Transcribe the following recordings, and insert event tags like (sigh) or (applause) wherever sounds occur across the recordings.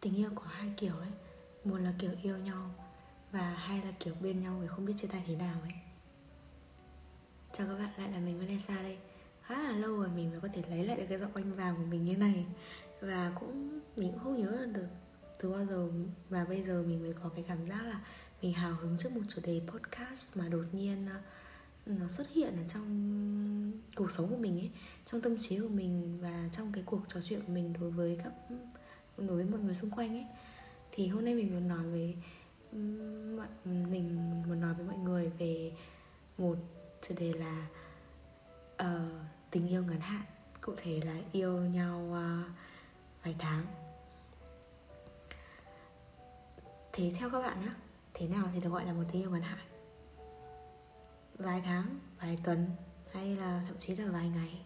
tình yêu có hai kiểu ấy, một là kiểu yêu nhau và hai là kiểu bên nhau rồi không biết chia tay thế nào ấy. Chào các bạn, lại là mình Vanessa đây. Khá là lâu rồi mình mới có thể lấy lại được cái giọng anh vàng của mình như này. Và cũng, mình cũng không nhớ được từ bao giờ và bây giờ mình mới có cái cảm giác là mình hào hứng trước một chủ đề podcast mà đột nhiên ờ, nó xuất hiện ở trong cuộc sống của mình ấy, trong tâm trí của mình và trong cái cuộc trò chuyện của mình đối với các đối với mọi người xung quanh ấy. Thì hôm nay mình muốn nói với mình muốn nói với mọi người về một chủ đề là uh, tình yêu ngắn hạn cụ thể là yêu nhau uh, vài tháng. Thế theo các bạn nhé thế nào thì được gọi là một tình yêu ngắn hạn? Vài tháng vài tuần hay là thậm chí là vài ngày?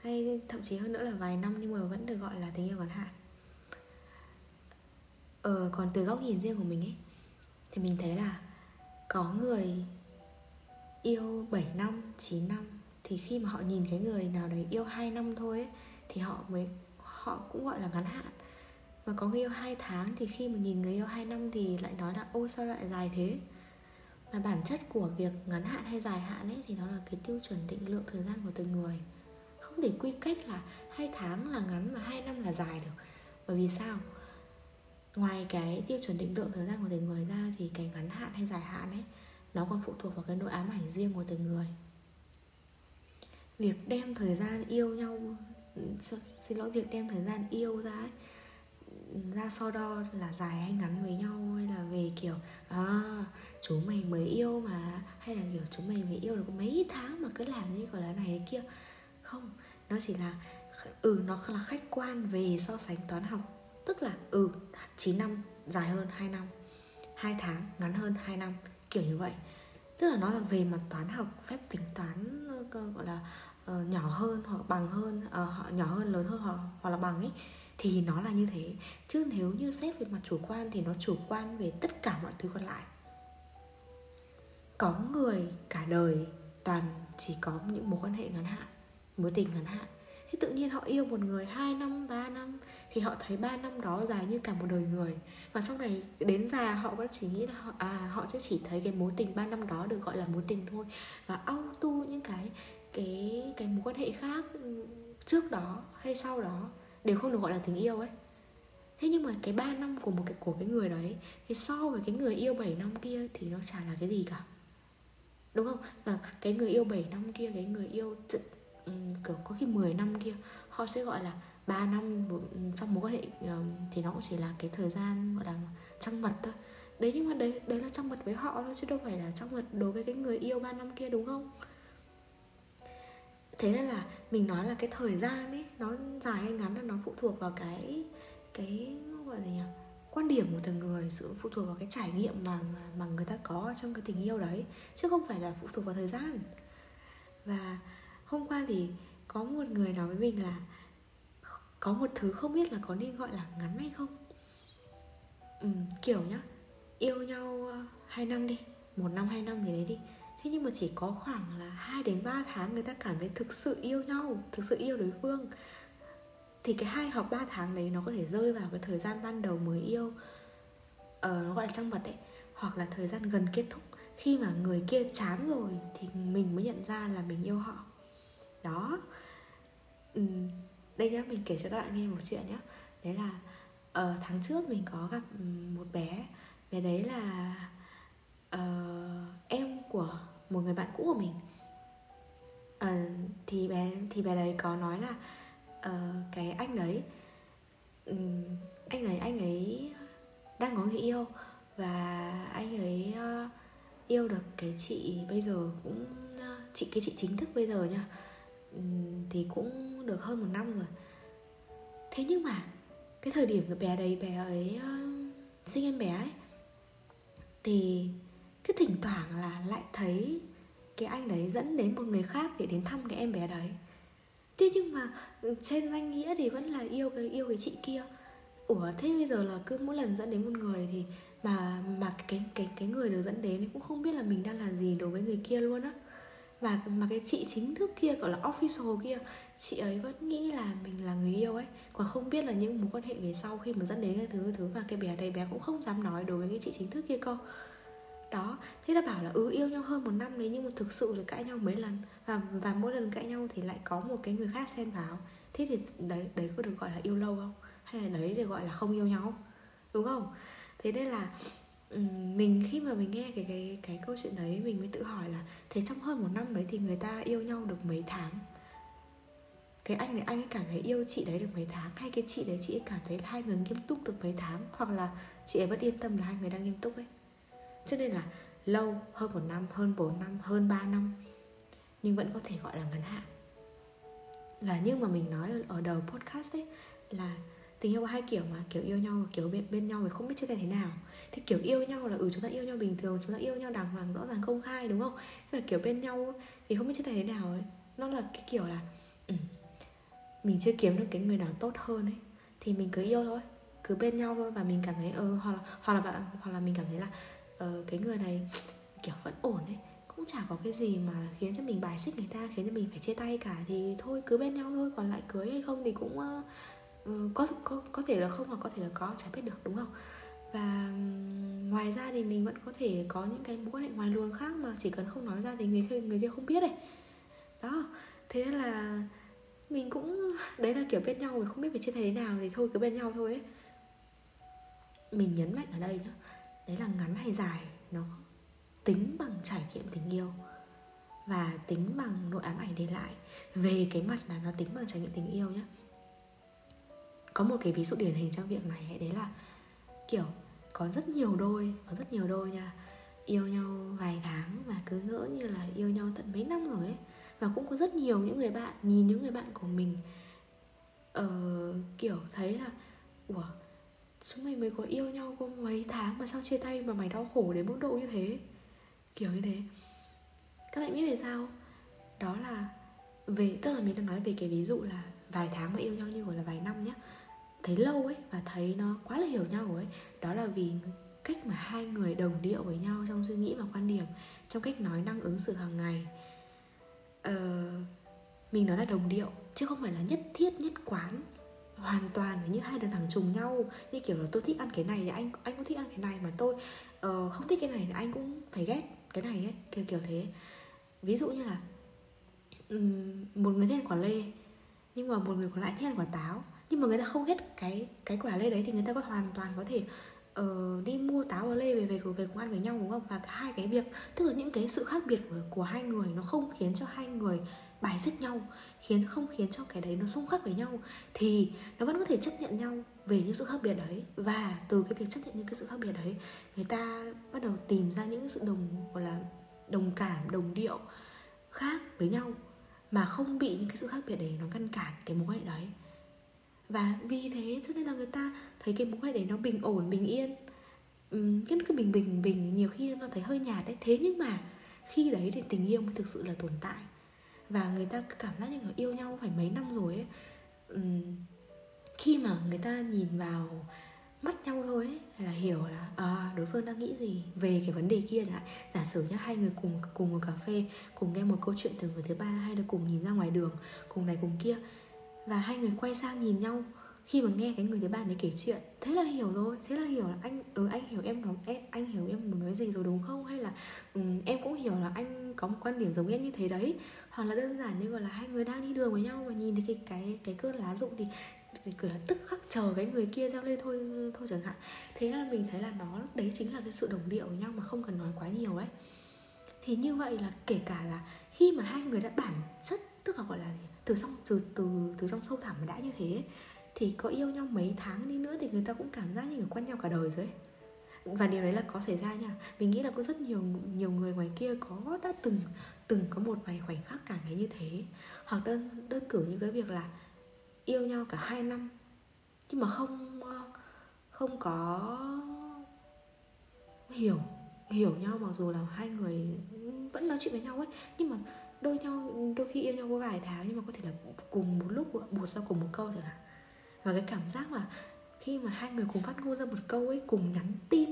Hay thậm chí hơn nữa là vài năm nhưng mà vẫn được gọi là tình yêu ngắn hạn? Ờ còn từ góc nhìn riêng của mình ấy thì mình thấy là có người yêu 7 năm, 9 năm thì khi mà họ nhìn cái người nào đấy yêu 2 năm thôi ấy, thì họ mới họ cũng gọi là ngắn hạn. Mà có người yêu 2 tháng thì khi mà nhìn người yêu 2 năm thì lại nói là ô sao lại dài thế? Mà bản chất của việc ngắn hạn hay dài hạn ấy thì nó là cái tiêu chuẩn định lượng thời gian của từng người. Không để quy cách là hai tháng là ngắn và hai năm là dài được. Bởi vì sao? Ngoài cái tiêu chuẩn định lượng thời gian của từng người ra thì cái ngắn hạn hay dài hạn ấy nó còn phụ thuộc vào cái nỗi ám ảnh riêng của từng người. Việc đem thời gian yêu nhau xin lỗi việc đem thời gian yêu ra ấy, ra so đo là dài hay ngắn với nhau hay là về kiểu à chú mày mới yêu mà hay là kiểu chú mày mới yêu được mấy tháng mà cứ làm như gọi là này kia. Không nó chỉ là ừ nó là khách quan về so sánh toán học Tức là ừ 9 năm dài hơn 2 năm 2 tháng ngắn hơn 2 năm Kiểu như vậy. Tức là nó là về mặt toán học Phép tính toán ờ, gọi là uh, nhỏ hơn hoặc bằng hơn uh, Nhỏ hơn lớn hơn hoặc, hoặc là bằng ấy Thì nó là như thế. Chứ nếu như xét về mặt chủ quan Thì nó chủ quan về tất cả mọi thứ còn lại. Có người cả đời toàn chỉ có những mối quan hệ ngắn hạn Mối tình ngắn hạn thế tự nhiên họ yêu một người 2 năm, 3 năm thì họ thấy 3 năm đó dài như cả một đời người. Và sau này đến già họ vẫn chỉ nghĩ là họ à họ sẽ chỉ thấy cái mối tình 3 năm đó được gọi là mối tình thôi. Và auto những cái cái cái mối quan hệ khác ừ, trước đó hay sau đó đều không được gọi là tình yêu ấy. Thế nhưng mà cái 3 năm của một cái của cái người đấy thì so với cái người yêu 7 năm kia thì nó chả là cái gì cả. Đúng không? Và cái người yêu 7 năm kia cái người yêu Ừ, kiểu có khi 10 năm kia, họ sẽ gọi là 3 năm trong mối quan hệ ờ, thì nó cũng chỉ là cái thời gian gọi là trăng mật thôi. Đấy, nhưng mà đấy đấy là trăng mật với họ thôi, chứ đâu phải là trăng mật đối với cái người yêu 3 năm kia, đúng không? Thế nên là mình nói là cái thời gian ấy, nó dài hay ngắn là nó phụ thuộc vào cái cái, gọi là gì nhỉ? Quan điểm của từng người, sự phụ thuộc vào cái trải nghiệm mà mà người ta có trong cái tình yêu đấy, chứ không phải là phụ thuộc vào thời gian. Và hôm qua thì có một người nói với mình là có một thứ không biết là có nên gọi là ngắn hay không. Ừ, kiểu nhá yêu nhau ờ, hai 2 năm đi một năm hai năm gì đấy đi. Thế nhưng mà chỉ có khoảng là 2 đến 3 tháng người ta cảm thấy thực sự yêu nhau thực sự yêu đối phương. Thì cái hai hoặc ba tháng đấy nó có thể rơi vào cái thời gian ban đầu mới yêu ờ, nó gọi là trăng mật đấy hoặc là thời gian gần kết thúc. Khi mà người kia chán rồi thì mình mới nhận ra là mình yêu họ đó. Ừ, đây nhá mình kể cho các bạn nghe một chuyện nhá. Đấy là uh, tháng trước mình có gặp ừ, một bé. Bé đấy là uh, em của một người bạn cũ của mình. Uh, thì bé thì bé đấy có nói là uh, cái anh đấy um, anh ấy anh ấy đang có người yêu và anh ấy uh, yêu được cái chị bây giờ cũng uh, chị cái chị chính thức bây giờ nha thì cũng được hơn một năm rồi. Thế nhưng mà cái thời điểm cái bé đấy bé ấy uh, sinh em bé ấy thì cái thỉnh thoảng là lại thấy cái anh đấy dẫn đến một người khác để đến thăm cái em bé đấy. Thế nhưng mà trên danh nghĩa thì vẫn là yêu cái yêu cái chị kia. Ủa thế bây giờ là cứ mỗi lần dẫn đến một người thì mà mà cái cái cái người được dẫn đến cũng không biết là mình đang là gì đối với người kia luôn á và mà cái chị chính thức kia, gọi là official kia, chị ấy vẫn nghĩ là mình là người yêu ấy. Còn không biết là những mối quan hệ về sau khi mà dẫn đến cái thứ cái thứ và cái bé đây bé cũng không dám nói đối với cái chị chính thức kia cơ. Đó, thế đã bảo là ừ yêu nhau hơn một năm đấy, nhưng mà thực sự là cãi nhau mấy lần. Và và mỗi lần cãi nhau thì lại có một cái người khác xen vào. Thế thì đấy đấy có được gọi là yêu lâu không? Hay là đấy được gọi là không yêu nhau đúng không? Thế nên là mình khi mà mình nghe cái cái cái câu chuyện đấy mình mới tự hỏi là thế trong hơn một năm đấy thì người ta yêu nhau được mấy tháng? Cái anh này anh ấy cảm thấy yêu chị đấy được mấy tháng? Hay cái chị đấy chị ấy cảm thấy là hai người nghiêm túc được mấy tháng? Hoặc là chị ấy vẫn yên tâm là hai người đang nghiêm túc ấy? Cho nên là lâu hơn một năm hơn 4 năm hơn 3 năm nhưng vẫn có thể gọi là ngắn hạn. Và nhưng mà mình nói ở đầu podcast ấy là tình yêu có hai kiểu mà kiểu yêu nhau và kiểu bên, bên nhau thì không biết chia tay thế nào thì kiểu yêu nhau là ừ chúng ta yêu nhau bình thường chúng ta yêu nhau đàng hoàng rõ ràng công khai đúng không? Và kiểu bên nhau thì không biết chia tay thế nào ấy. Nó là cái kiểu là ừ, mình chưa kiếm được cái người nào tốt hơn ấy thì mình cứ yêu thôi cứ bên nhau thôi và mình cảm thấy ừ hoặc là hoặc là bạn hoặc là mình cảm thấy là uh, cái người này (tsk) kiểu vẫn ổn ấy cũng chả có cái gì mà khiến cho mình bài xích người ta khiến cho mình phải chia tay cả thì thôi cứ bên nhau thôi còn lại cưới hay không thì cũng uh, có có có thể là không hoặc có thể là có chả biết được đúng không? Và ngoài ra thì mình vẫn có thể có những cái mối quan hệ ngoài luồng khác mà chỉ cần không nói ra thì người kia người kia không biết này đó, thế nên là mình cũng, đấy là kiểu bên nhau mình không biết phải chia thế nào thì thôi, cứ bên nhau thôi ấy. Mình nhấn mạnh ở đây nhá, đấy là ngắn hay dài, nó tính bằng trải nghiệm tình yêu và tính bằng nội ám ảnh để lại. Về cái mặt là nó tính bằng trải nghiệm tình yêu nhé có một cái ví dụ điển hình trong việc này đấy là kiểu có rất nhiều đôi có rất nhiều đôi nha. Yêu nhau vài tháng mà cứ ngỡ như là yêu nhau tận mấy năm rồi ấy. Và cũng có rất nhiều những người bạn nhìn những người bạn của mình uh, kiểu thấy là ủa chúng mày mới có yêu nhau có mấy tháng mà sao chia tay mà mày đau khổ đến mức độ như thế? Kiểu như thế. Các bạn biết về sao đó là về tức là mình đang nói về cái ví dụ là vài tháng mà yêu nhau như gọi là vài năm nhá thấy lâu ấy và thấy nó quá là hiểu nhau ấy. Đó là vì cách mà hai người đồng điệu với nhau trong suy nghĩ và quan điểm trong cách nói năng ứng xử hàng ngày. Ờ, mình nói là đồng điệu chứ không phải là nhất thiết nhất quán hoàn toàn như hai đứa thằng trùng nhau. Như kiểu là tôi thích ăn cái này thì anh anh cũng thích ăn cái này mà tôi uh, không thích cái này thì anh cũng phải ghét cái này ấy kiểu kiểu thế. Ví dụ như là um, một người thích ăn quả lê nhưng mà một người còn lại thích ăn quả táo nhưng mà người ta không hết cái cái quả lê đấy thì người ta có hoàn toàn có thể uh, đi mua táo và lê về về về cùng ăn với nhau đúng không? Và cả hai cái việc tức là những cái sự khác biệt của, của hai người nó không khiến cho hai người bài xích nhau khiến không khiến cho cái đấy nó xung khắc với nhau thì nó vẫn có thể chấp nhận nhau về những sự khác biệt đấy. Và từ cái việc chấp nhận những cái sự khác biệt đấy người ta bắt đầu tìm ra những sự đồng gọi là đồng cảm đồng điệu khác với nhau mà không bị những cái sự khác biệt đấy nó ngăn cản cái mối quan hệ đấy và vì thế cho nên là người ta thấy cái mối quan hệ đấy nó bình ổn bình yên. Uhm, cứ bình bình bình nhiều khi nó thấy hơi nhạt đấy. Thế nhưng mà khi đấy thì tình yêu mới thực sự là tồn tại. Và người ta cảm giác như là yêu nhau phải mấy năm rồi ấy. Khi mà người ta nhìn vào mắt nhau thôi ấy, là hiểu là à, đối phương đang nghĩ gì? Về cái vấn đề kia lại giả sử nhá hai người cùng cùng một cà phê cùng nghe một câu chuyện từ người thứ ba hay là cùng nhìn ra ngoài đường cùng này cùng kia và hai người quay sang nhìn nhau. Khi mà nghe cái người thứ ba đấy kể chuyện thế là hiểu rồi thế là hiểu là anh ừ anh hiểu em nói em, anh hiểu em muốn nói gì rồi đúng không? Hay là um, em cũng hiểu là anh có một quan điểm giống em như thế đấy. Hoặc là đơn giản như gọi là hai người đang đi đường với nhau mà nhìn thấy cái cái cái cơn lá rụng thì thì cứ là tức khắc chờ cái người kia reo lên thôi thôi chẳng hạn. Thế là mình thấy là nó đấy chính là cái sự đồng điệu với nhau mà không cần nói quá nhiều ấy. Thì như vậy là kể cả là khi mà hai người đã bản chất tức là, gọi là gì? Từ trong từ từ từ trong sâu thẳm mà đã như thế, thì có yêu nhau mấy tháng đi nữa thì người ta cũng cảm giác như người quen nhau cả đời rồi và điều đấy là có xảy ra nha. Mình nghĩ là có rất nhiều nhiều người ngoài kia có, đã từng từng có một vài khoảnh khắc cảm thấy như thế. Hoặc đơn đơn cử như cái việc là yêu nhau cả hai năm, nhưng mà không không có hiểu hiểu nhau mặc dù là hai người vẫn nói chuyện với nhau ấy. Nhưng mà đôi nhau, đôi khi yêu nhau có vài tháng nhưng mà có thể là cùng một lúc, buộc ra cùng một câu chẳng hạn. Và cái cảm giác mà khi mà hai người cùng phát ngôn ra một câu ấy, cùng nhắn tin,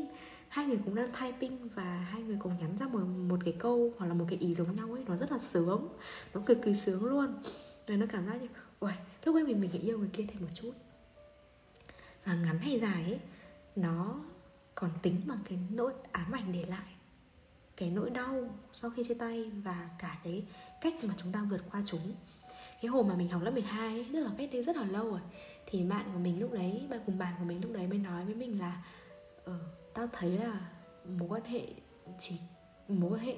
hai người cũng đang typing và hai người cùng nhắn ra một một cái câu hoặc là một cái ý giống nhau ấy, nó rất là sướng. Nó cực kỳ sướng luôn. Rồi nó cảm giác như ôi lúc ấy mình mình nghĩ yêu người kia thêm một chút. Và ngắn hay dài ấy, nó còn tính bằng cái nỗi ám ảnh để lại cái nỗi đau sau khi chia tay và cả cái cách mà chúng ta vượt qua chúng. Cái hồi mà mình học lớp 12 ấy, tức là cách đây rất là lâu rồi thì bạn của mình lúc đấy bạn cùng bạn của mình lúc đấy mới nói với mình là ờ, tao thấy là mối quan hệ chỉ mối quan hệ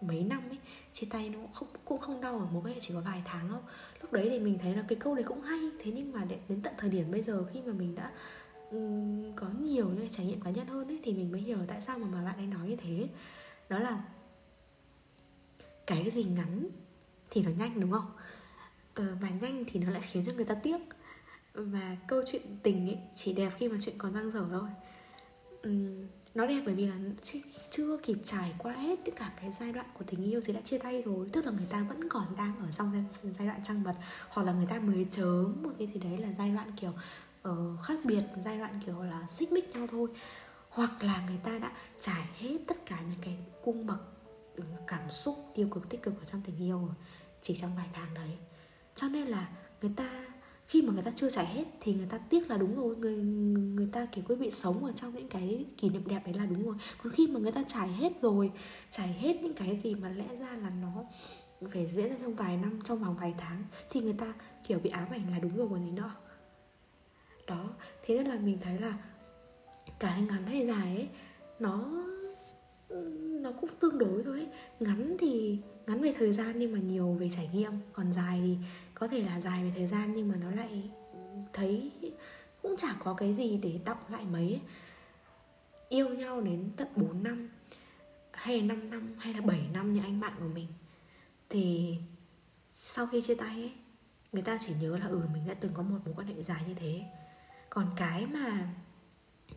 mấy năm ấy chia tay nó không cũng không đau ở mối quan hệ chỉ có vài tháng đâu. Lúc đấy thì mình thấy là cái câu đấy cũng hay thế nhưng mà đến tận thời điểm bây giờ khi mà mình đã um, có nhiều những trải nghiệm cá nhân hơn ấy thì mình mới hiểu tại sao mà, mà bạn ấy nói như thế đó là cái gì ngắn thì nó nhanh đúng không? Ờ, mà nhanh thì nó lại khiến cho người ta tiếc. Và câu chuyện tình ấy chỉ đẹp khi mà chuyện còn dang dở thôi. Uhm, nó đẹp bởi vì là chưa kịp trải qua hết tất cả cái giai đoạn của tình yêu thì đã chia tay rồi. Tức là người ta vẫn còn đang ở trong giai, giai đoạn trăng mật hoặc là người ta mới chớm một cái gì đấy là giai đoạn kiểu uh, khác biệt giai đoạn kiểu là xích mích nhau thôi hoặc là người ta đã trải hết tất cả những cái cung bậc ừ, cảm xúc tiêu cực, tích cực ở trong tình yêu rồi, chỉ trong vài tháng đấy. Cho nên là người ta, khi mà người ta chưa trải hết thì người ta tiếc là đúng rồi, người người ta kiểu quyết bị sống ở trong những cái kỷ niệm đẹp đấy là đúng rồi. Còn khi mà người ta trải hết rồi, trải hết những cái gì mà lẽ ra là nó phải diễn ra trong vài năm, trong vòng vài tháng thì người ta kiểu bị ám ảnh là đúng rồi còn gì nữa. Đó, thế nên là mình thấy là cả ngắn hay dài ấy, nó nó cũng tương đối thôi ấy. ngắn thì, ngắn về thời gian nhưng mà nhiều về trải nghiệm còn dài thì có thể là dài về thời gian nhưng mà nó lại thấy cũng chẳng có cái gì để đọng lại mấy ấy. yêu nhau đến tận 4 năm, hay là 5 năm, hay là 7 năm như anh bạn của mình thì sau khi chia tay ấy, người ta chỉ nhớ là ừ mình đã từng có một mối quan hệ dài như thế còn cái mà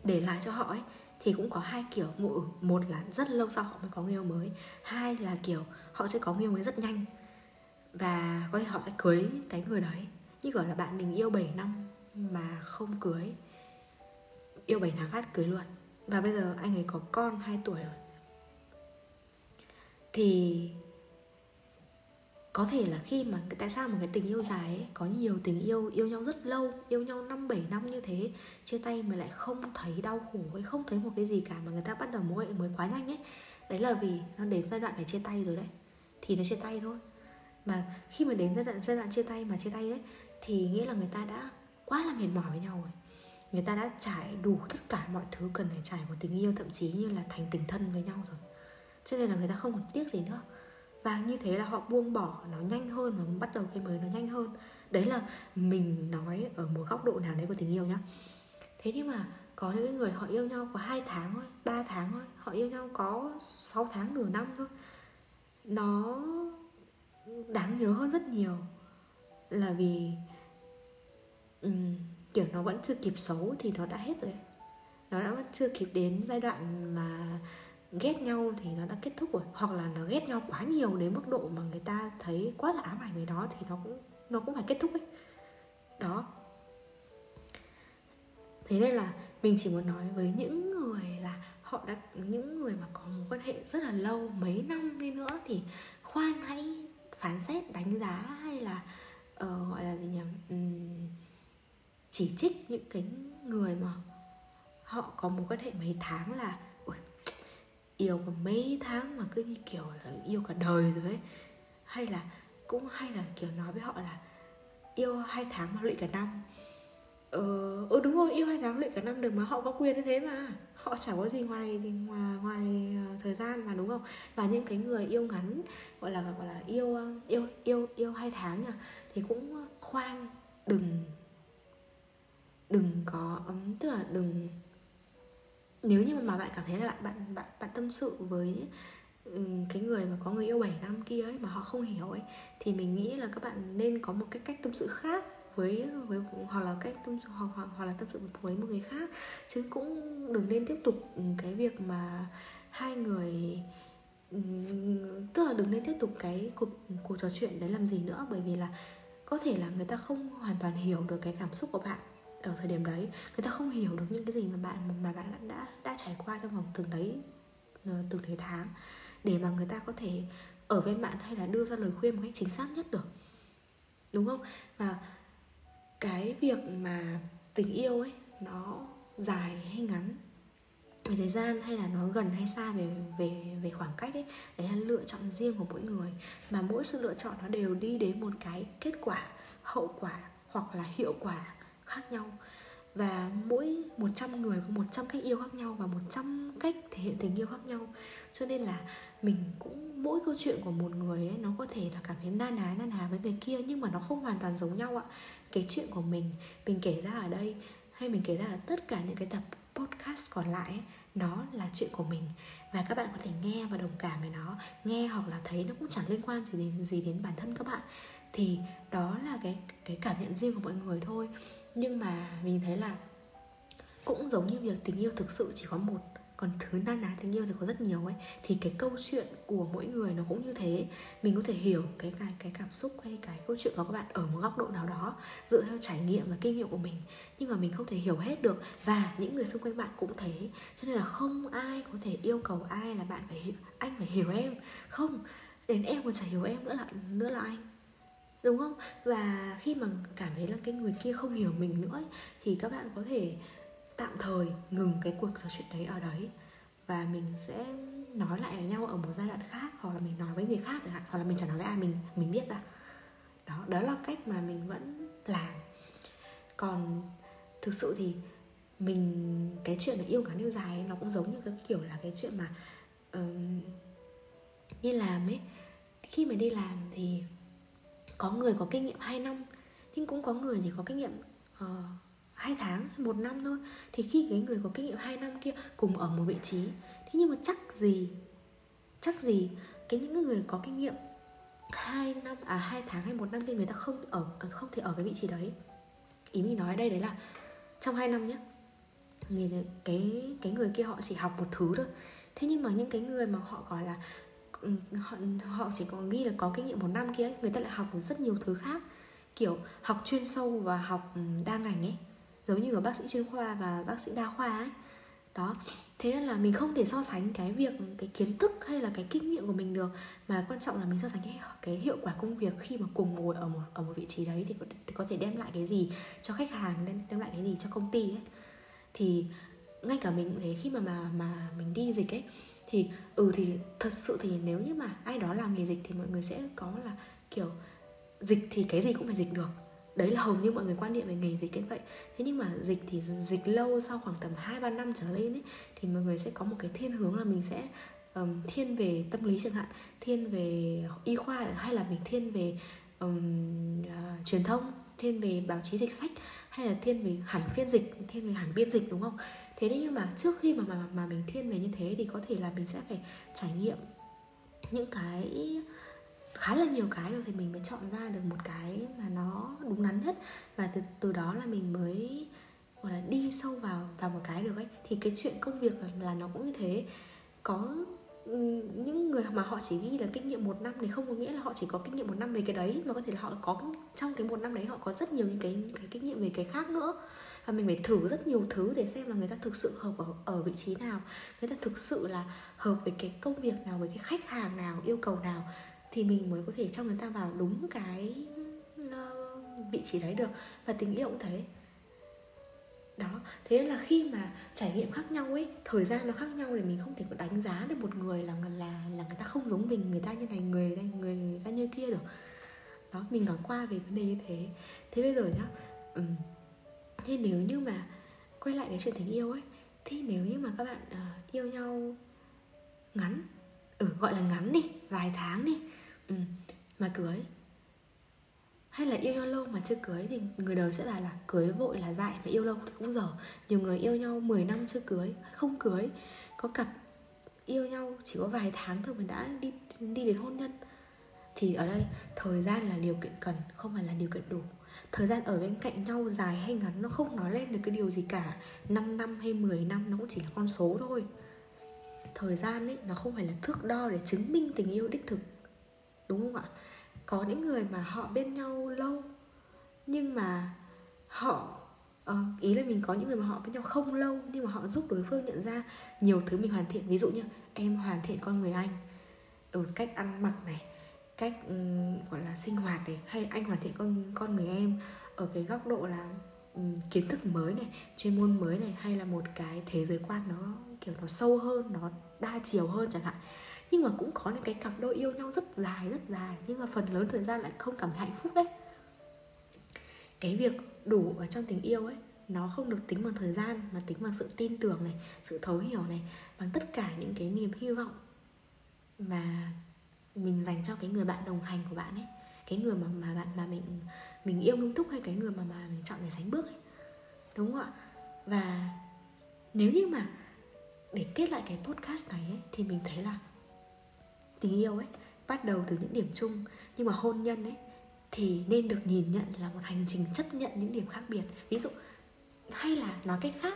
để lại cho họ ấy thì cũng có hai kiểu. Một, một là rất lâu sau họ mới có người yêu mới. Hai là kiểu họ sẽ có người yêu mới rất nhanh. Và có thể họ sẽ cưới cái người đấy. Như gọi là bạn mình yêu 7 năm mà không cưới. Yêu 7 tháng phát cưới luôn. Và bây giờ anh ấy có con 2 tuổi rồi. Thì có thể là khi mà tại sao một cái tình yêu dài ấy, có nhiều tình yêu yêu nhau rất lâu yêu nhau năm bảy năm như thế chia tay mà lại không thấy đau khổ hay không thấy một cái gì cả mà người ta bắt đầu mối mới quá nhanh ấy. Đấy là vì nó đến giai đoạn để chia tay rồi đấy. Thì nó chia tay thôi. Mà khi mà đến giai đoạn giai đoạn chia tay mà chia tay ấy thì nghĩa là người ta đã quá là mệt mỏi với nhau rồi. Người ta đã trải đủ tất cả mọi thứ cần phải trải một tình yêu thậm chí như là thành tình thân với nhau rồi. Cho nên là người ta không còn tiếc gì nữa và như thế là họ buông bỏ nó nhanh hơn và bắt đầu cái mới nó nhanh hơn. Đấy là mình nói ở một góc độ nào đấy của tình yêu nhá. Thế nhưng mà có những người họ yêu nhau có hai tháng thôi 3 tháng thôi họ yêu nhau có 6 tháng nửa năm thôi. Nó đáng nhớ hơn rất nhiều. Là vì um, kiểu nó vẫn chưa kịp xấu thì nó đã hết rồi. Nó đã chưa kịp đến giai đoạn mà ghét nhau thì nó đã kết thúc rồi. Hoặc là nó ghét nhau quá nhiều đến mức độ mà người ta thấy quá là ám ảnh với nó thì nó cũng nó cũng phải kết thúc ấy. Đó. Thế nên là mình chỉ muốn nói với những người là họ đã những người mà có mối quan hệ rất là lâu mấy năm đi nữa thì khoan hãy phán xét đánh giá hay là uh, gọi là gì nhỉ? Um, chỉ trích những cái người mà họ có mối quan hệ mấy tháng là yêu có mấy tháng mà cứ như kiểu là yêu cả đời rồi ấy. Hay là cũng hay là kiểu nói với họ là yêu hai tháng mà lụy cả năm. Ờ ừ, đúng rồi yêu hai tháng lụy cả năm được mà họ có quyền như thế mà. Họ chẳng có gì ngoài gì ngoài ngoài ờ, thời gian mà đúng không? Và những cái người yêu ngắn gọi là gọi là yêu ờ, yêu yêu yêu hai tháng nhỉ thì cũng khoan đừng đừng có ấm tức là đừng nếu như mà bạn cảm thấy là bạn bạn bạn, bạn tâm sự với cái người mà có người yêu 7 năm kia ấy mà họ không hiểu ấy thì mình nghĩ là các bạn nên có một cái cách tâm sự khác với với hoặc là cách tâm sự hoặc, hoặc, hoặc là tâm sự với một người khác. Chứ cũng đừng nên tiếp tục cái việc mà hai người tức là đừng nên tiếp tục cái cuộc cuộc trò chuyện đấy làm gì nữa. Bởi vì là có thể là người ta không hoàn toàn hiểu được cái cảm xúc của bạn ở thời điểm đấy người ta không hiểu được những cái gì mà bạn mà bạn đã đã, đã trải qua trong vòng từng đấy ờ, từng đấy tháng để mà người ta có thể ở bên bạn hay là đưa ra lời khuyên một cách chính xác nhất được. Đúng không? Và cái việc mà tình yêu ấy nó dài hay ngắn về thời gian hay là nó gần hay xa về về về khoảng cách ấy đấy là lựa chọn riêng của mỗi người. Mà mỗi sự lựa chọn nó đều đi đến một cái kết quả hậu quả hoặc là hiệu quả khác nhau. Và mỗi 100 người có 100 cách yêu khác nhau và 100 cách thể hiện tình yêu khác nhau. Cho nên là mình cũng mỗi câu chuyện của một người ấy nó có thể là cảm thấy na ná na ná với người kia nhưng mà nó không hoàn toàn giống nhau ạ. Cái chuyện của mình mình kể ra ở đây hay mình kể ra ở tất cả những cái tập podcast còn lại ấy, nó là chuyện của mình. Và các bạn có thể nghe và đồng cảm với nó. Nghe hoặc là thấy nó cũng chẳng liên quan gì đến gì đến bản thân các bạn. Thì đó là cái cái cảm nhận riêng của mọi người thôi nhưng mà mình thấy là cũng giống như việc tình yêu thực sự chỉ có một, còn thứ na ná tình yêu thì có rất nhiều ấy. Thì cái câu chuyện của mỗi người nó cũng như thế. Mình có thể hiểu cái cái cái cảm xúc hay cái câu chuyện của các bạn ở một góc độ nào đó, dựa theo trải nghiệm và kinh nghiệm của mình. Nhưng mà mình không thể hiểu hết được. Và những người xung quanh bạn cũng thế. Cho nên là không ai có thể yêu cầu ai là bạn phải hiểu anh phải hiểu em. Không, đến em còn chả hiểu em nữa là nữa là anh đúng không? Và khi mà cảm thấy là cái người kia không hiểu mình nữa ấy, thì các bạn có thể tạm thời ngừng cái cuộc trò chuyện đấy ở đấy. Và mình sẽ nói lại với nhau ở một giai đoạn khác hoặc là mình nói với người khác chẳng hạn hoặc là mình chẳng nói với ai mình mình biết ra. Đó đó là cách mà mình vẫn làm. Còn thực sự thì mình cái chuyện là yêu ngắn yêu dài ấy, nó cũng giống như cái kiểu là cái chuyện mà um, đi làm ấy. Khi mà đi làm thì có người có kinh nghiệm 2 năm nhưng cũng có người chỉ có kinh nghiệm ờ, uh, 2 tháng, một năm thôi. Thì khi cái người có kinh nghiệm 2 năm kia cùng ở một vị trí Thế nhưng mà chắc gì Chắc gì cái những người có kinh nghiệm 2 năm, à 2 tháng hay một năm kia người ta không ở ờ, không thể ở cái vị trí đấy. Ý mình nói ở đây đấy là Trong 2 năm nhé người, cái cái người kia họ chỉ học một thứ thôi. Thế nhưng mà những cái người mà họ gọi là Ừ, họ, họ chỉ có ghi là có kinh nghiệm một năm kia người ta lại học được rất nhiều thứ khác. Kiểu học chuyên sâu và học ừ, đa ngành ấy. Giống như ở bác sĩ chuyên khoa và bác sĩ đa khoa ấy. Đó. Thế nên là mình không thể so sánh cái việc cái kiến thức hay là cái kinh nghiệm của mình được. Mà quan trọng là mình so sánh cái, cái hiệu quả công việc khi mà cùng ngồi ở một ở một vị trí đấy thì có, thì có thể đem lại cái gì cho khách hàng đem, đem lại cái gì cho công ty ấy. Thì ngay cả mình thế khi mà mà mà mình đi dịch ấy thì ừ thì thật sự thì nếu như mà ai đó làm nghề dịch thì mọi người sẽ có là kiểu dịch thì cái gì cũng phải dịch được. Đấy là hầu như mọi người quan niệm về nghề dịch đến vậy. Thế nhưng mà dịch thì dịch lâu sau khoảng tầm hai ba năm trở lên ấy thì mọi người sẽ có một cái thiên hướng là mình sẽ um, thiên về tâm lý chẳng hạn thiên về y khoa hay là mình thiên về um, uh, truyền thông thiên về báo chí dịch sách hay là thiên về hẳn phiên dịch thiên về hẳn biên dịch đúng không? Thế nhưng mà trước khi mà mà mà mình thiên về như thế thì có thể là mình sẽ phải trải nghiệm những cái khá là nhiều cái rồi thì mình mới chọn ra được một cái mà nó đúng đắn nhất. Và từ từ đó là mình mới gọi là đi sâu vào vào một cái được ấy. Thì cái chuyện công việc là, nó cũng như thế. Có ừ, những người mà họ chỉ ghi là kinh nghiệm một năm thì không có nghĩa là họ chỉ có kinh nghiệm một năm về cái đấy mà có thể là họ có trong cái một năm đấy họ có rất nhiều những cái cái kinh nghiệm về cái khác nữa và mình phải thử rất nhiều thứ để xem là người ta thực sự hợp ở, ở vị trí nào. Người ta thực sự là hợp với cái công việc nào với cái khách hàng nào yêu cầu nào thì mình mới có thể cho người ta vào đúng cái ờ, vị trí đấy được. Và tình yêu cũng thế. Đó thế là khi mà trải nghiệm khác nhau ấy thời gian nó khác nhau thì mình không thể có đánh giá được một người là là là người ta không giống mình người ta như này người người, người ta như kia được. Đó mình nói qua về vấn đề như thế. Thế bây giờ nhá um, thế nếu như mà quay lại cái chuyện tình yêu ấy thì nếu như mà các bạn uh, yêu nhau ngắn ừ gọi là ngắn đi vài tháng đi ừ, mà cưới hay là yêu nhau lâu mà chưa cưới thì người đời sẽ là là cưới vội là dại mà yêu lâu thì cũng dở. Nhiều người yêu nhau 10 năm chưa cưới không cưới có cặp yêu nhau chỉ có vài tháng thôi mà đã đi đi đến hôn nhân. Thì ở đây thời gian là điều kiện cần không phải là điều kiện đủ thời gian ở bên cạnh nhau dài hay ngắn nó không nói lên được cái điều gì cả. 5 năm hay 10 năm nó cũng chỉ là con số thôi. Thời gian ấy nó không phải là thước đo để chứng minh tình yêu đích thực. Đúng không ạ? Có những người mà họ bên nhau lâu nhưng mà họ ờ, ý là mình có những người mà họ với nhau không lâu nhưng mà họ giúp đối phương nhận ra nhiều thứ mình hoàn thiện. Ví dụ như em hoàn thiện con người anh ở cách ăn mặc này cách um, gọi là sinh hoạt này hay anh hoàn thiện con con người em ở cái góc độ là um, kiến thức mới này chuyên môn mới này hay là một cái thế giới quan nó kiểu nó sâu hơn nó đa chiều hơn chẳng hạn. Nhưng mà cũng có những cái cặp đôi yêu nhau rất dài rất dài nhưng mà phần lớn thời gian lại không cảm thấy hạnh phúc đấy. Cái việc đủ ở trong tình yêu ấy nó không được tính bằng thời gian mà tính bằng sự tin tưởng này sự thấu hiểu này bằng tất cả những cái niềm hy vọng. Và mình dành cho cái người bạn đồng hành của bạn ấy cái người mà mà bạn mà mình mình yêu nghiêm túc hay cái người mà mà mình chọn để sánh bước ấy. Đúng không ạ? Và nếu như mà để kết lại cái podcast này ấy, thì mình thấy là tình yêu ấy bắt đầu từ những điểm chung nhưng mà hôn nhân ấy thì nên được nhìn nhận là một hành trình chấp nhận những điểm khác biệt. Ví dụ hay là nói cách khác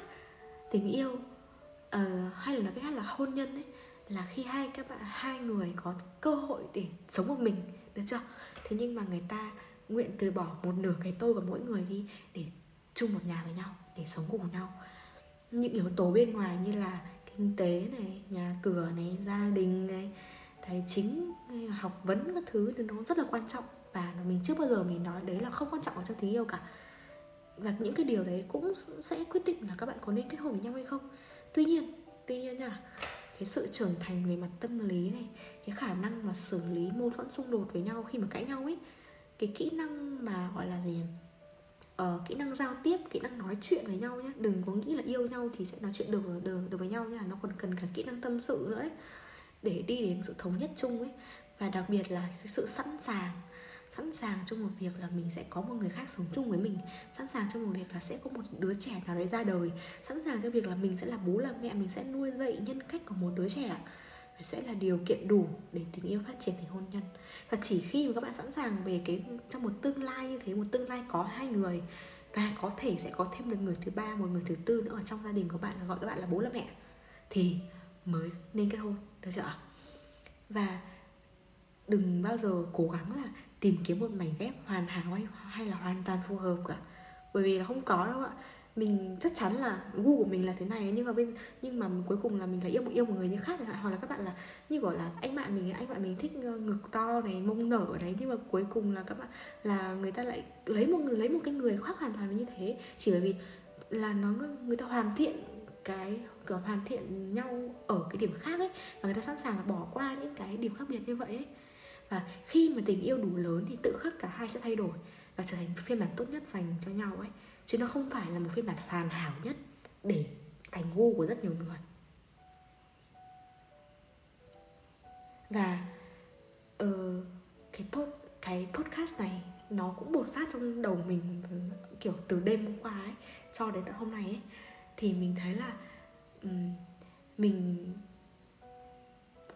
tình yêu uh, hay là nói cách khác là hôn nhân ấy là khi hai các bạn, hai người có cơ hội để sống một mình, được chưa? Thế nhưng mà người ta nguyện từ bỏ một nửa cái tôi của mỗi người đi để chung một nhà với nhau, để sống cùng nhau. Những yếu tố bên ngoài như là kinh tế này, nhà cửa này, gia đình này, tài chính hay là học vấn các thứ, thì nó rất là quan trọng. Và mình chưa bao giờ mình nói đấy là không quan trọng ở trong tình yêu cả. Và những cái điều đấy cũng sẽ quyết định là các bạn có nên kết hôn với nhau hay không. Tuy nhiên tuy nhiên nha cái sự trưởng thành về mặt tâm lý này cái khả năng mà xử lý mâu thuẫn xung đột với nhau khi mà cãi nhau ấy. Cái kỹ năng mà gọi là gì ờ, kỹ năng giao tiếp kỹ năng nói chuyện với nhau nhé đừng có nghĩ là yêu nhau thì sẽ nói chuyện được được, được với nhau nha. Nó còn cần cả kỹ năng tâm sự nữa ấy để đi đến sự thống nhất chung ấy. Và đặc biệt là cái sự sẵn sàng sẵn sàng cho một việc là mình sẽ có một người khác sống chung với mình, sẵn sàng cho một việc là sẽ có một đứa trẻ nào đấy ra đời, sẵn sàng cho việc là mình sẽ là bố là mẹ, mình sẽ nuôi dạy nhân cách của một đứa trẻ. Sẽ là điều kiện đủ để tình yêu phát triển thành hôn nhân. Và chỉ khi mà các bạn sẵn sàng về cái, trong một tương lai như thế, một tương lai có hai người, và có thể sẽ có thêm được người thứ ba, một người thứ tư nữa ở trong gia đình của bạn, gọi các bạn là bố là mẹ, thì mới nên kết hôn, được chưa và đừng bao giờ cố gắng là tìm kiếm một mảnh ghép hoàn hảo hay, hay là hoàn toàn phù hợp cả. Bởi vì là không có đâu ạ. Mình chắc chắn là gu của mình là thế này nhưng mà bên nhưng mà cuối cùng là mình lại yêu một yêu một người như khác chẳng hạn. Hoặc là các bạn là như gọi là anh bạn mình anh bạn mình thích ờ, ngực to này mông nở đấy nhưng mà cuối cùng là các bạn là người ta lại lấy một lấy một cái người khác hoàn toàn như thế. Chỉ bởi vì là nó người ta hoàn thiện cái kiểu hoàn thiện nhau ở cái điểm khác ấy và người ta sẵn sàng là bỏ qua những cái điểm khác biệt như vậy ấy và khi mà tình yêu đủ lớn thì tự khắc cả hai sẽ thay đổi và trở thành phiên bản tốt nhất dành cho nhau ấy. Chứ nó không phải là một phiên bản hoàn hảo nhất để thành gu của rất nhiều người. Và uh, cái pod, cái podcast này nó cũng bột phát trong đầu mình kiểu từ đêm hôm qua ấy cho đến tận hôm nay ấy. Thì mình thấy là um, mình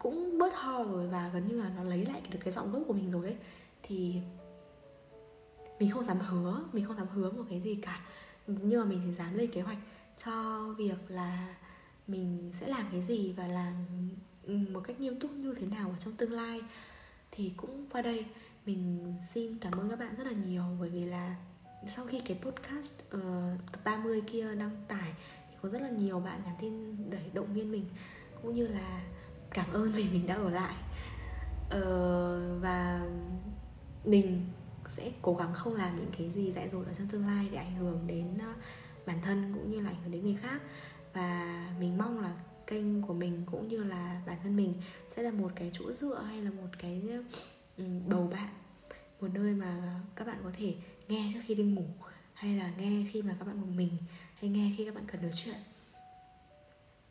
cũng bớt ho rồi và gần như là nó lấy lại được cái giọng gốc của mình rồi ấy. Thì mình không dám hứa mình không dám hứa một cái gì cả. Nhưng mà mình chỉ dám lên kế hoạch cho việc là mình sẽ làm cái gì và làm ừ, một cách nghiêm túc như thế nào ở trong tương lai. Thì cũng qua đây mình xin cảm ơn các bạn rất là nhiều bởi vì là sau khi cái podcast uh, tập 30 kia đăng tải thì có rất là nhiều bạn nhắn tin để động viên mình cũng như là cảm ơn vì mình đã ở lại. Ờ, và mình sẽ cố gắng không làm những cái gì dại dột ở trong tương lai để ảnh hưởng đến ờ, bản thân cũng như là ảnh hưởng đến người khác. Và mình mong là kênh của mình cũng như là bản thân mình sẽ là một cái chỗ dựa hay là một cái ừ, bầu bạn một nơi mà các bạn có thể nghe trước khi đi ngủ hay là nghe khi mà các bạn một mình hay nghe khi các bạn cần nói chuyện.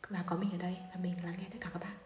Và có mình ở đây và mình lắng nghe tất cả các bạn.